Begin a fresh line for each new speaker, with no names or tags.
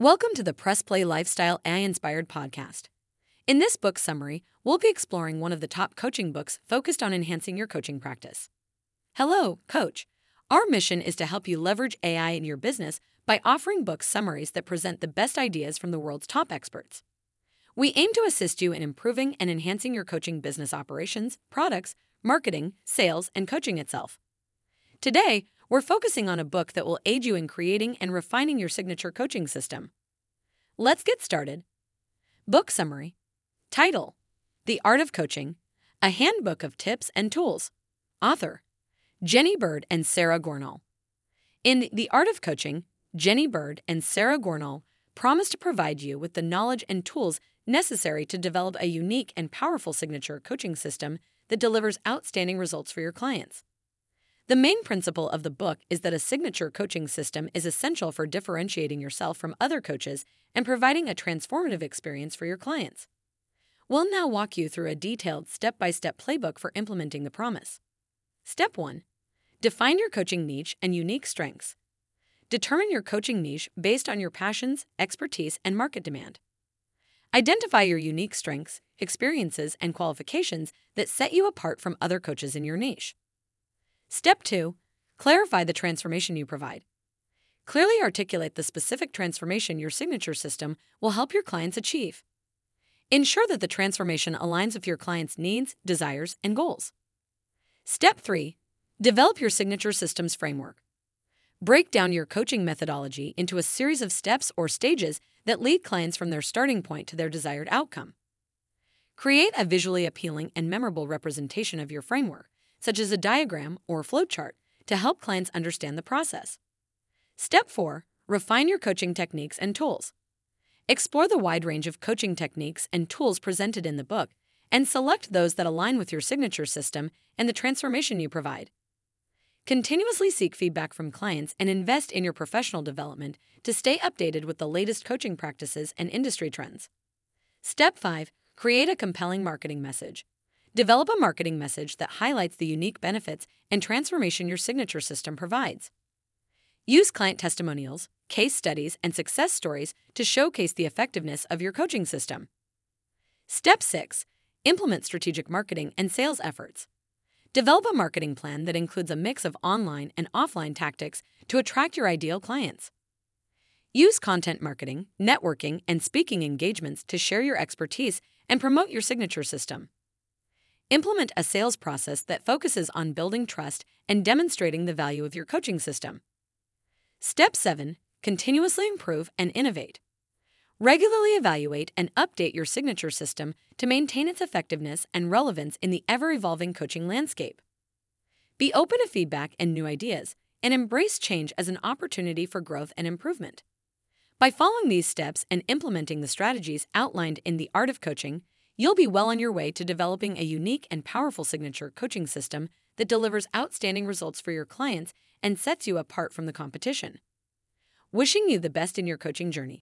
Welcome to the Press Play Lifestyle AI Inspired podcast. In this book summary, we'll be exploring one of the top coaching books focused on enhancing your coaching practice. Hello, coach. Our mission is to help you leverage AI in your business by offering book summaries that present the best ideas from the world's top experts. We aim to assist you in improving and enhancing your coaching business operations, products, marketing, sales, and coaching itself. Today, we're focusing on a book that will aid you in creating and refining your signature coaching system. Let's get started. Book Summary Title The Art of Coaching A Handbook of Tips and Tools. Author Jenny Bird and Sarah Gornall. In The Art of Coaching, Jenny Bird and Sarah Gornall promise to provide you with the knowledge and tools necessary to develop a unique and powerful signature coaching system that delivers outstanding results for your clients. The main principle of the book is that a signature coaching system is essential for differentiating yourself from other coaches and providing a transformative experience for your clients. We'll now walk you through a detailed step by step playbook for implementing the promise. Step 1 Define your coaching niche and unique strengths. Determine your coaching niche based on your passions, expertise, and market demand. Identify your unique strengths, experiences, and qualifications that set you apart from other coaches in your niche. Step 2 Clarify the transformation you provide. Clearly articulate the specific transformation your signature system will help your clients achieve. Ensure that the transformation aligns with your client's needs, desires, and goals. Step 3 Develop your signature systems framework. Break down your coaching methodology into a series of steps or stages that lead clients from their starting point to their desired outcome. Create a visually appealing and memorable representation of your framework such as a diagram or flowchart, to help clients understand the process. Step 4 Refine your coaching techniques and tools. Explore the wide range of coaching techniques and tools presented in the book and select those that align with your signature system and the transformation you provide. Continuously seek feedback from clients and invest in your professional development to stay updated with the latest coaching practices and industry trends. Step 5 Create a compelling marketing message. Develop a marketing message that highlights the unique benefits and transformation your signature system provides. Use client testimonials, case studies, and success stories to showcase the effectiveness of your coaching system. Step 6 Implement strategic marketing and sales efforts. Develop a marketing plan that includes a mix of online and offline tactics to attract your ideal clients. Use content marketing, networking, and speaking engagements to share your expertise and promote your signature system. Implement a sales process that focuses on building trust and demonstrating the value of your coaching system. Step 7 Continuously improve and innovate. Regularly evaluate and update your signature system to maintain its effectiveness and relevance in the ever evolving coaching landscape. Be open to feedback and new ideas, and embrace change as an opportunity for growth and improvement. By following these steps and implementing the strategies outlined in The Art of Coaching, You'll be well on your way to developing a unique and powerful signature coaching system that delivers outstanding results for your clients and sets you apart from the competition. Wishing you the best in your coaching journey.